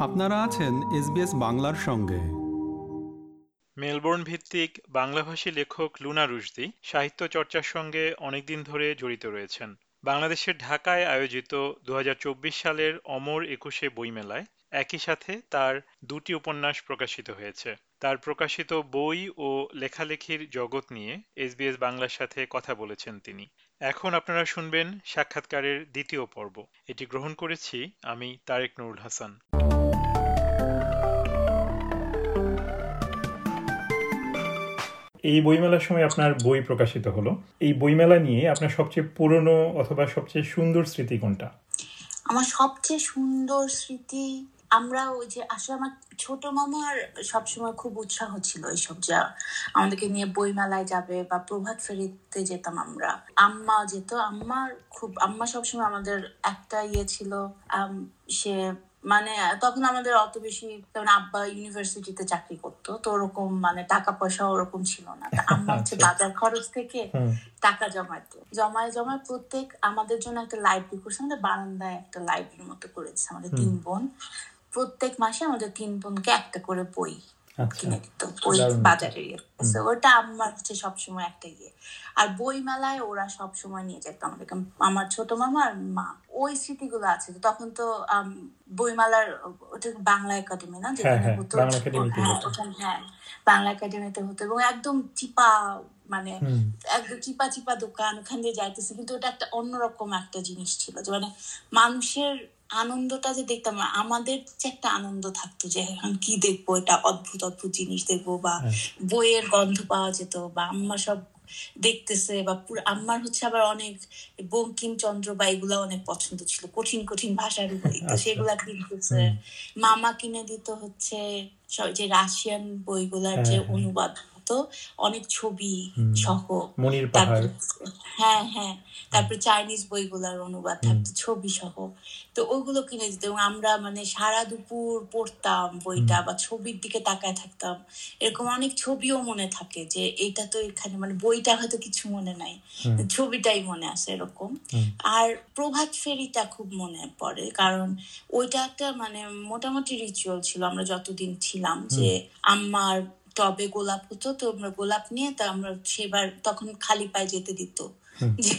আপনারা আছেন এসবিএস বাংলার সঙ্গে। মেলবোর্ন ভিত্তিক বাংলাভাষী লেখক লুনা রুশদি সাহিত্য চর্চার সঙ্গে অনেকদিন ধরে জড়িত রয়েছেন। বাংলাদেশের ঢাকায় আয়োজিত দু হাজার চব্বিশ সালের অমর একুশে বইমেলায় একই সাথে তার দুটি উপন্যাস প্রকাশিত হয়েছে। তার প্রকাশিত বই ও লেখালেখির জগৎ নিয়ে এসবিএস বাংলার সাথে কথা বলেছেন তিনি। এখন আপনারা শুনবেন সাক্ষাৎকারের দ্বিতীয় পর্ব। এটি গ্রহণ করেছি আমি তারেক নুরুল হাসান। এই বইমেলার সময় আপনার বই প্রকাশিত হলো। এই বইমেলা নিয়ে আপনার সবচেয়ে পুরনো অথবা সবচেয়ে সুন্দর স্মৃতি কোনটা? আমার সবচেয়ে সুন্দর স্মৃতি, আমরা ওই যে আসলে আমার ছোট মামার সবসময় খুব উৎসাহ ছিল এইসব যা আমাদেরকে নিয়ে বই মেলায় যাবে বা প্রভাত ফেরিতে যেতাম আমরা। আম্মা যেত, আম্মার খুব, আম্মা সবসময় আমাদের একটা ইয়ে ছিল সে মানে তখন আমাদের অত বেশি কারণ আব্বা ইউনিভার্সিটিতে চাকরি করতো তো ওরকম মানে টাকা পয়সা ওরকম ছিল না। আম্মা হচ্ছে আচ্ছা। বাজার খরচ থেকে টাকা জমাইতো জমায় জমায় প্রত্যেক আমাদের জন্য একটা লাইব্রেরি করছে আমাদের বারান্দায় একটা লাইব্রেরির মতো করেছে আমাদের তিন বোন। প্রত্যেক মাসে আমাদের তিন বোনকে একটা করে বই আচ্ছা। দিত বই বাজারে ওটা আমার হচ্ছে সবসময় একটা ইয়ে। আর বই মেলায় ওরা সবসময় নিয়ে যেত আমাদেরকে আমার ছোট মামা আর মা ওই স্মৃতিগুলো আছে। তখন তো বইমেলার ওটা বাংলা একাডেমি না? যেখানে হ্যাঁ, হতো। হ্যাঁ, হ্যাঁ বাংলা একাডেমিতে হতো। এবং একদম চিপা মানে একদম চিপা চিপা দোকান। ওখান দিয়ে যাইতেছে। কিন্তু ওটা একটা অন্যরকম একটা জিনিস ছিল। যে মানে মানুষের আনন্দটা যে দেখতাম আমাদের যে একটা আনন্দ থাকতো যে এখন কি দেখব এটা অদ্ভুত অদ্ভুত জিনিস দেখব বা হ্যাঁ। বইয়ের গন্ধ পাওয়া যেত বা আম্মা সব দেখতেছে বা পুরো আম্মার হচ্ছে আবার অনেক বঙ্কিমচন্দ্র বা এগুলা অনেক পছন্দ ছিল কঠিন কঠিন ভাষার আচ্ছা। সেগুলা কিনতেছে মামা কিনে দিত হচ্ছে যে রাশিয়ান বইগুলার যে হ্যাঁ, হ্যাঁ। অনুবাদ তো অনেক ছবি সহ। হ্যাঁ হ্যাঁ। তারপরে চাইনিজ বইগুলার অনুবাদ থাকতো ছবি সহ। তো ওগুলো কিনে দিত এবং আমরা মানে সারা দুপুর পড়তাম বইটা বা ছবির দিকে তাকায় থাকতাম। এরকম অনেক ছবিও মনে থাকে যে এইটা তো এখানে মানে বইটা হয়তো কিছু মনে নাই। ছবিটাই মনে আছে এরকম। আর প্রভাত ফেরিটা খুব মনে পড়ে কারণ ওইটা একটা মানে মোটামুটি রিচুয়াল ছিল। আমরা যতদিন ছিলাম যে আম্মার টবে গোলাপ হতো তো আমরা গোলাপ নিয়ে তা আমরা সেবার তখন খালি পায়ে যেতে দিত। যে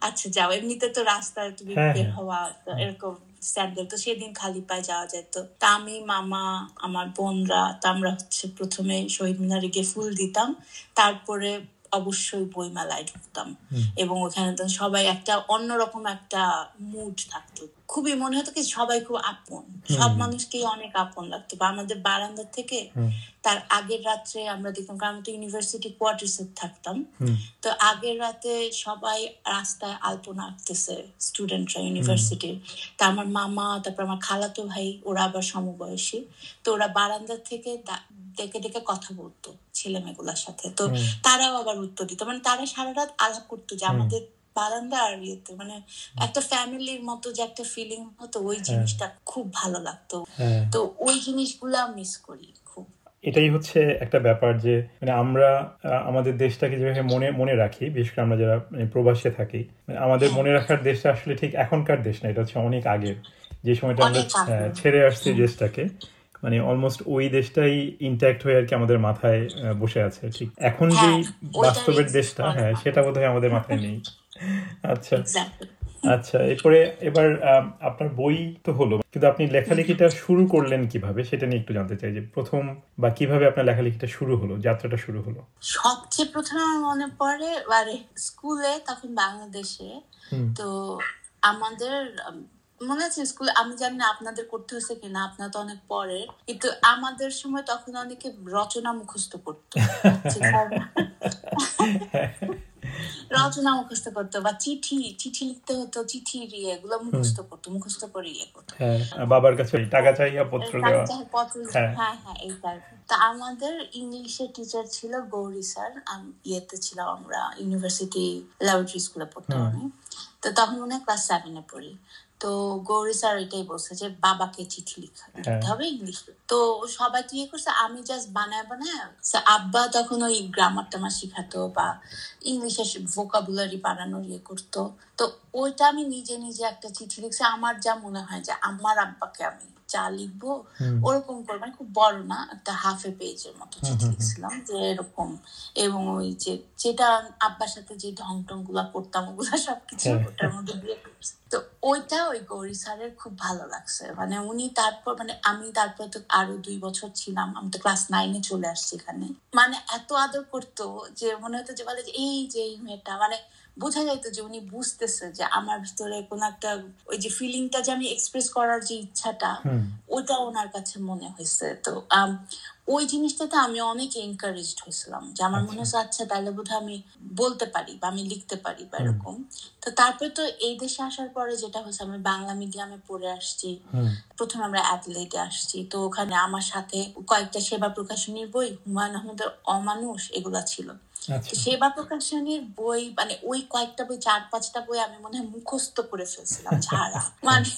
আচ্ছা যাও এমনিতে তো রাস্তা তুমি হ্যাঁ, বের হ্যাঁ। হওয়া এরকম স্যান্ডেল তো সেদিন খালি পায়ে যাওয়া যেত। তা আমি মামা আমার বোনরা তা আমরা হচ্ছে প্রথমে শহীদ মিনারে গিয়ে ফুল দিতাম। তারপরে অবশ্যই বইমেলায় ঢুকতাম। এবং ওখানে তো সবাই একটা অন্যরকম একটা মুড থাকতো। খুবই মনে হতো কি সবাই খুব আপন। সব মানুষকেই অনেক আপন লাগতো। বা আমাদের বারান্দা থেকে তার আগের রাত্রে আমরা দেখতাম কারণ তো ইউনিভার্সিটি কোয়ার্টার্সে থাকতাম। তো আগের রাতে সবাই রাস্তায় আলপনা আঁকতেছে স্টুডেন্টরা ইউনিভার্সিটির তা আমার মামা তারপর আমার খালাতো ভাই ওরা আবার সমবয়সী। তো ওরা বারান্দা থেকে ডেকে ডেকে কথা বলতো ছেলে মেয়েগুলোর সাথে। তো তারাও আবার উত্তর দিত। মানে তারা সারা রাত আলাপ করতো যে আমাদের বারান্দা আর ইয়েতে। মানে একটা ফ্যামিলির মতো যে একটা ফিলিং হতো ওই হ্যাঁ। জিনিসটা খুব ভালো লাগতো। হ্যাঁ। তো ওই জিনিসগুলা মিস করি খুব। এটাই হচ্ছে একটা ব্যাপার যে মানে আমরা আমাদের দেশটাকে যেভাবে মনে মনে রাখি বিশেষ করে আমরা যারা মানে প্রবাসে থাকি মানে আমাদের হ্যাঁ। মনে রাখার দেশটা আসলে ঠিক এখনকার দেশ না এটা হচ্ছে অনেক আগের। যে সময়টা আমরা ছেড়ে আসছি দেশটাকে। মানে অলমোস্ট ওই দেশটাই ইন্ট্যাক্ট হয়ে আর কি আমাদের মাথায় বসে আছে ঠিক। এখন যে বাস্তবের দেশটা হ্যাঁ সেটা বোধহয় আমাদের মাথায় নেই। আচ্ছা। আচ্ছা এরপরে এবার আপনার বই তো হলো কিন্তু আপনি লেখালেখিটা শুরু করলেন কীভাবে? সেটা নিয়ে একটু জানতে চাই যে প্রথম বা কীভাবে আপনার লেখালেখিটা শুরু হলো যাত্রাটা শুরু হলো? সবচেয়ে প্রথম মনে পড়ে মানে স্কুলে তখন বাংলাদেশে। তো আমাদের মনে আছে স্কুলে আমি জানি না আপনাদের করতে হয়েছে কিনা আপনার তো অনেক পরের কিন্তু আমাদের সময় তখন অনেকে রচনা মুখস্থ করতো। রচনা মুখস্থ করতো বা চিঠি চিঠি লিখতে হতো চিঠির ইয়ে এগুলো মুখস্থ করতো মুখস্থ করে ইয়ে করতো। হ্যাঁ, বাবার কাছে টাকা চাইয়া পত্র দেওয়া হ্যাঁ।, হ্যাঁ হ্যাঁ এই তা আমাদের ইংলিশের টিচার ছিল গৌরী স্যার ইয়েতে ছিলাম আমরা ইউনিভার্সিটি ল্যাবরেটরি স্কুলে পড়তাম তো তখন মনে হয় ক্লাস সেভেনে পড়ি। তো গৌরী স্যার এটাই বলছে যে বাবাকে চিঠি লিখতে হ্যাঁ। হবে ইংলিশ। তো সবাই কি ইয়ে করছে? আমি জাস্ট বানায় বানায় আব্বা তখন ওই গ্রামার টামার শিখাতো বা ইংলিশের ভোকাবুলারি বানানোর ইয়ে করতো। তো ওইটা আমি নিজে নিজে একটা চিঠি লিখছি। আমার যা মনে হয় যে আমার আব্বাকে আমি যা লিখব ওরকম করে মানে খুব বড় না একটা হাফ এ পেজের মতো চিঠি লিখছিলাম যে এরকম এবং ওই যে যেটা আব্বার সাথে যে ঢং টংগুলা করতাম ওগুলা সবকিছু হ্যাঁ। ওটার মধ্যে দিয়ে তো ওইটা ওই গৌরী স্যারের খুব ভালো লাগছে। মানে উনি তারপর মানে আমি তারপর তো আরও দুই বছর ছিলাম। আমি তো ক্লাস নাইনে চলে আসছি এখানে। মানে এত আদর করতো যে মনে হতো যে বলে যে এই যে এই মেয়েটা। মানে বোঝা যাইতো যে উনি বুঝতেছে যে আমার ভিতরে কোন একটা ওই যে ফিলিংটা যে আমি এক্সপ্রেস করার যে ইচ্ছাটা ওটা ওনার কাছে মনে হয়েছে। তো ওই জিনিসটাতে আমি অনেক এনকারেজড হয়েছিলাম যে আমার মনে হচ্ছে আচ্ছা তাহলে বোধহয় আমি বলতে পারি বা আমি লিখতে পারি বা এরকম। তো তারপরে তো এই দেশে আসার পরে যেটা হচ্ছে আমি বাংলা মিডিয়ামে পড়ে আসছি। প্রথমে আমরা অ্যাথলেটে আসছি। তো ওখানে আমার সাথে কয়েকটা সেবা প্রকাশনীর বই হুমায়ুন আহমেদের অমানুষ এগুলা ছিল। সেবা প্রকাশনীর বই মানে ওই কয়েকটা বই চার পাঁচটা বই আমি মনে হয় মুখস্থ করে ফেলছিলাম ছাড়া। মানে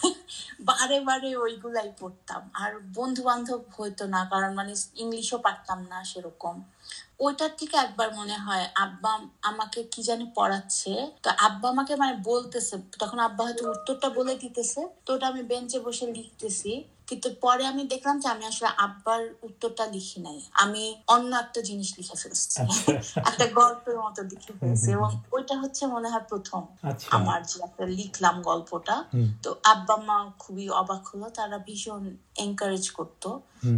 বারে বারে ওইগুলাই পড়তাম। আর বন্ধু বান্ধব হইতো না কারণ মানে ইংলিশও পারতাম না সেরকম। ওইটার থেকে একবার মনে হয় আব্বা আমাকে কি জানি পড়াচ্ছে। তো আব্বা আমাকে মানে বলতেছে তখন আব্বা হয়তো উত্তরটা বলে দিতেছে। তো ওটা আমি বেঞ্চে বসে লিখতেছি। কিন্তু পরে আমি দেখলাম যে আমি আসলে আব্বার উত্তরটা লিখি নাই। আমি অন্য একটা জিনিস লিখে ফেলছি। একটা গল্পের মতো লিখে ফেলছি এবং ওইটা হচ্ছে মনে হয় প্রথম আচ্ছা। আমার যে একটা লিখলাম গল্পটা। তো আব্বা মা খুবই অবাক হলো তারা ভীষণ এনকারেজ করতো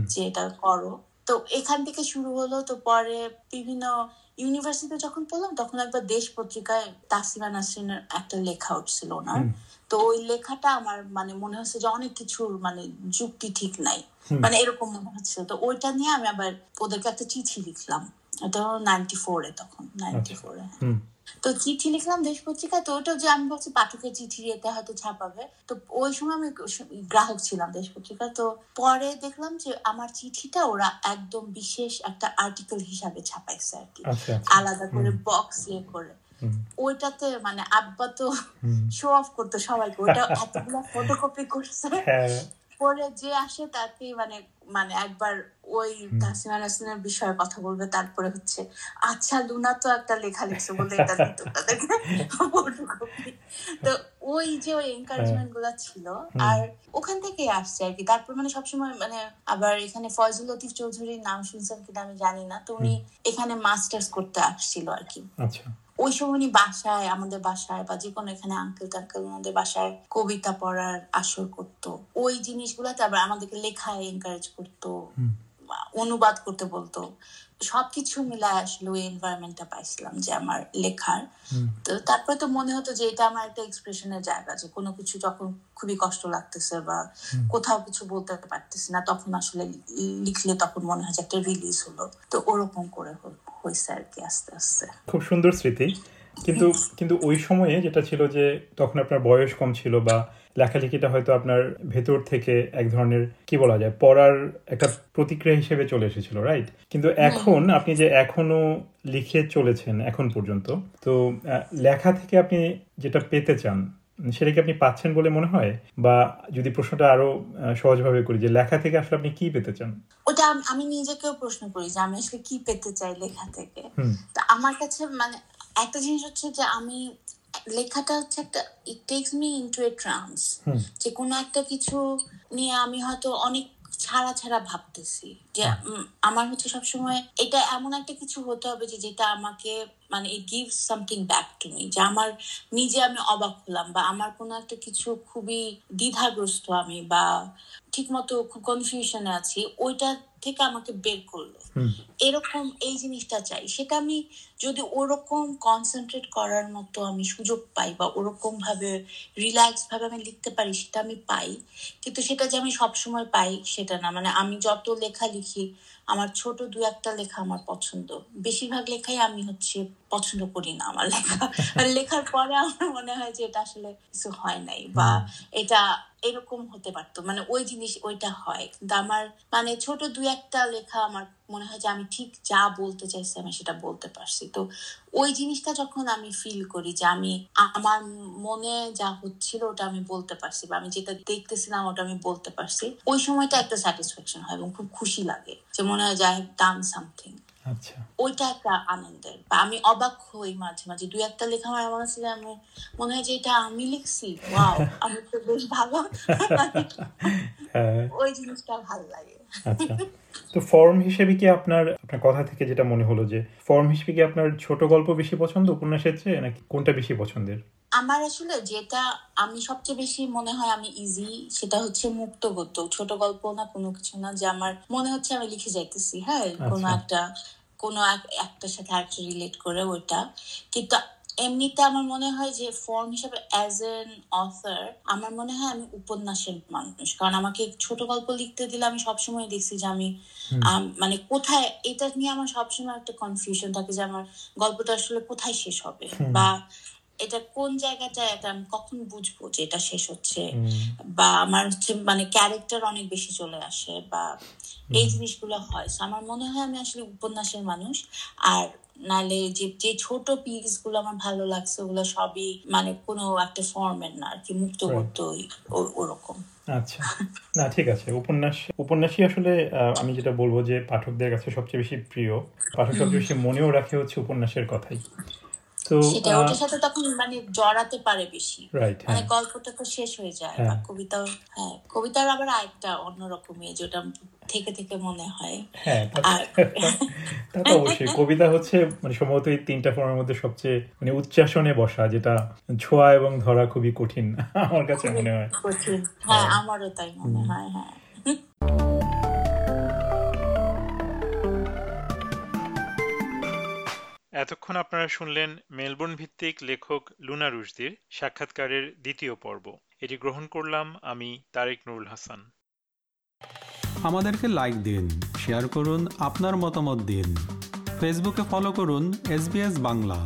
যে এটা করো। তো এখান থেকে শুরু হলো তো পরে বিভিন্ন ইউনিভার্সিটিতে যখন পড়লাম তখন একবার দেশ পত্রিকায় তাসিমা নাসরিনের একটা লেখা উঠছিল ওনার। তো ওই লেখাটা আমার মানে মনে হচ্ছে যে অনেক কিছুর মানে যুক্তি ঠিক নাই। মানে এরকম মনে হচ্ছিল তো ওইটা নিয়ে আমি আবার ওদেরকে একটা চিঠি লিখলাম। এটা নাইনটি ফোরে তখন নাইনটি আচ্ছা। ফোরে তো চিঠি লিখলাম দেশ পত্রিকায়। তো ওটা যে আমি ভাবছি পাঠকের চিঠি এতে হয়তো ছাপাবে। তো ওই সময় আমি গ্রাহক ছিলাম দেশ পত্রিকা তো পরে দেখলাম যে আমার চিঠিটা ওরা একদম বিশেষ একটা আর্টিকেল হিসাবে ছাপাইছে আর কি। আচ্ছা আচ্ছা। আলাদা করে বক্স ইয়ে করে। ওইটাতে মানে আব্বা তো শো অফ করতো সবাইকে ওটা এতগুলো ফটোকপি করছে। হ্যাঁ। পরে যে আসে তাকে মানে মানে একবার ওই তাসিমা নাসরিনের বিষয়ে কথা বলবে তারপরে হচ্ছে আচ্ছা লুনা তো একটা লেখা লিখছে বলে এটা তো ওই যে ওই এনকারেজমেন্টগুলা ছিল আর ওখান থেকে আসছে আর কি। তারপর মানে সবসময় মানে আবার এখানে ফয়জুল লতিফ চৌধুরীর নাম শুনছেন কিনা আমি জানি না তো উনি এখানে মাস্টার্স করতে আসছিল আর কি। আচ্ছা। ওই সময় উনি বাসায়, আমাদের বাসায় বা যে কোনো এখানে আঙ্কেল টাঙ্কেল ওনাদের বাসায় কবিতা পড়ার আসর করতো। ওই জিনিসগুলাতে আবার আমাদেরকে লেখায় এনকারেজ করতো। অনুবাদ করতে বলতো। সবকিছু মিলায় আসলে ওই এনভায়রনমেন্টটা পাইছিলাম যে আমার লেখার। তো তারপরে তো মনে হতো যে এটা আমার একটা এক্সপ্রেশনের জায়গা যে কোনো কিছু যখন খুবই কষ্ট লাগতেছে বা কোথাও কিছু বলতে পারতেছি না তখন আসলে লিখলে তখন মনে হয় যে একটা রিলিজ হলো। তো ওরকম করে হল- হয়েছে আর কি আস্তে আস্তে। খুব সুন্দর স্মৃতি। কিন্তু কিন্তু ওই সময়ে যেটা ছিল যে তখন আপনার বয়স কম ছিল বা লেখালেখিটা হয়তো আপনার ভেতর থেকে এক ধরনের কি বলা যায় পড়ার একটা প্রতিক্রিয়া হিসেবে চলে এসেছিল রাইট কিন্তু এখন আপনি যে এখনও লিখে চলেছেন এখন পর্যন্ত তো লেখা থেকে আপনি যেটা পেতে চান সেটা কি আপনি পাচ্ছেন বলে মনে হয়? বা যদি প্রশ্নটা আরও সহজভাবে করি যে লেখা থেকে আসলে আপনি কি পেতে চান? ওটা আমি নিজেকেও প্রশ্ন করি যে আমি আসলে কি পেতে চাই লেখা থেকে? তা আমার কাছে মানে একটা জিনিস হচ্ছে যে আমি লেখাটা হচ্ছে একটা it takes me into a trance যে কোনো একটা কিছু নিয়ে আমি হয়তো অনেক ছাড়া ছাড়া ভাবতেছি। যে উম, আমার হচ্ছে সবসময় এটা এমন একটা কিছু হতে হবে যে যেটা আমাকে মানে it give something back to me যে আমার নিজে আমি অবাক হলাম বা আমার কোনো একটা কিছু খুবই দ্বিধাগ্রস্ত আমি বা ঠিক মতো খুব কনফিউশনে আছি ওইটা থেকে আমাকে বের করল। এরকম এই জিনিসটা চাই সেটা আমি যদি ওরকম কনসেন্ট্রেট করার মতো আমি সুযোগ পাই বা ওরকম ভাবে রিল্যাক্স ভাবে আমি লিখতে পারি সেটা আমি পাই। কিন্তু সেটা যে আমি সবসময় পাই সেটা না। মানে আমি যত লেখা লিখি আমার ছোট দু একটা লেখা আমার পছন্দ। বেশিরভাগ লেখাই আমি হচ্ছে পছন্দ করি না আমার লেখা। লেখার পরে আমার মনে হয় যে এটা আসলে কিছু হয় নাই বা এটা এরকম হতে পারতো। মানে ওই জিনিস, ওইটা হয়। কিন্তু আমার মানে ছোট দু একটা লেখা আমার মনে হয় যে আমি ঠিক যা বলতে চাইছি আমি সেটা বলতে পারছি। তো ওই জিনিসটা যখন আমি ফিল করি যে আমি, আমার মনে যা হচ্ছিল ওটা আমি বলতে পারছি বা আমি যেটা দেখতেছিলাম ওটা আমি বলতে পারছি, ওই সময়টা একটা স্যাটিসফ্যাকশন হয় এবং খুব খুশি লাগে। যে মনে হয় যে আই হ্যাভ ডান সামথিং আচ্ছা। ওইটা একটা আনন্দের। বা আমি অবাক হই মাঝে মাঝে। দুই একটা লেখা আমার আছে যে আমি মনে হয় যে এটা আমি লিখছি। ওয়াও আমি তো বেশ ভালো। হ্যাঁ। ওই জিনিসটা ভালো লাগে। আচ্ছা। তো ফর্ম হিসেবে কি আপনার আপনার কথা থেকে যেটা মনে হলো যে ফর্ম হিসেবে কি আপনার ছোট গল্প বেশি পছন্দ উপন্যাসের চেয়ে নাকি কোনটা বেশি পছন্দের? আমার আসলে যেটা আমি সবচেয়ে বেশি মনে হয় আমি ইজি সেটা হচ্ছে মুক্ত গদ্য ছোট গল্প না কোনো কিছু না যে আমার মনে হচ্ছে আমি লিখে যাইতেছি হ্যাঁ? কোনো আচ্ছা। একটা কোনো এক- একটার সাথে আরেকটা রিলেট করে ওইটা। কিন্তু এমনিতে আমার মনে হয় যে ফর্ম হিসাবে অ্যাজ এন অথর আমার মনে হয় আমি উপন্যাসের মানুষ। কারণ আমাকে ছোট গল্প লিখতে দিলে আমি সবসময় দেখছি যে আমি আম, মানে কোথায় এটা নিয়ে আমার সবসময় একটা কনফিউশন থাকে যে আমার গল্পটা আসলে কোথায় শেষ হবে? বা এটা কোন জায়গাটায় এটা আমি কখন বুঝব যে এটা শেষ হচ্ছে? বা আমার হচ্ছে মানে ক্যারেক্টার অনেক বেশি চলে আসে বা এই জিনিসগুলো হয়। আমার মনে হয় আমি আসলে উপন্যাসের মানুষ। আর নালে যে যে ছোট পিসগুলো আমার ভালো লাগছে ওগুলো সবই মানে কোনো একটা ফর্মের না আর কি মুক্ত. করতে ওরকম। আচ্ছা। না ঠিক আছে। উপন্যাস উপন্যাসই আসলে আমি যেটা বলব যে পাঠকদের কাছে সবচেয়ে বেশি প্রিয়। পাঠক সবচেয়ে বেশি মনেও রাখে হচ্ছে উপন্যাসের কথাই। তো সেটা ওটার সাথে তখন মানে জড়াতে পারে বেশি। মানে হ্যাঁ। গল্পটা তো শেষ হয়ে যায় বা হ্যাঁ। কবিতাও হ্যাঁ কবিতার আবার আরেকটা অন্যরকমই যেটা থেকে থেকে মনে হয়। হ্যাঁ তা- তা অবশ্যই। কবিতা হচ্ছে মানে সম্ভবত এই তিনটা ফর্মের মধ্যে সবচেয়ে মানে উচ্চাসনে বসা যেটা ছোঁয়া এবং ধরা খুবই কঠিন আমার কাছে মনে হয়। কঠিন। হ্যাঁ আমারও তাই মনে হয় হ্যাঁ। এতক্ষণ আপনারা শুনলেন মেলবোর্ন ভিত্তিক লেখক লুনা রুশদির সাক্ষাৎকারের দ্বিতীয় পর্ব। এটি গ্রহণ করলাম আমি তারেক নুরুল হাসান। আমাদেরকে লাইক দিন শেয়ার করুন, আপনার মতামত দিন। ফেসবুকে ফলো করুন এস বাংলা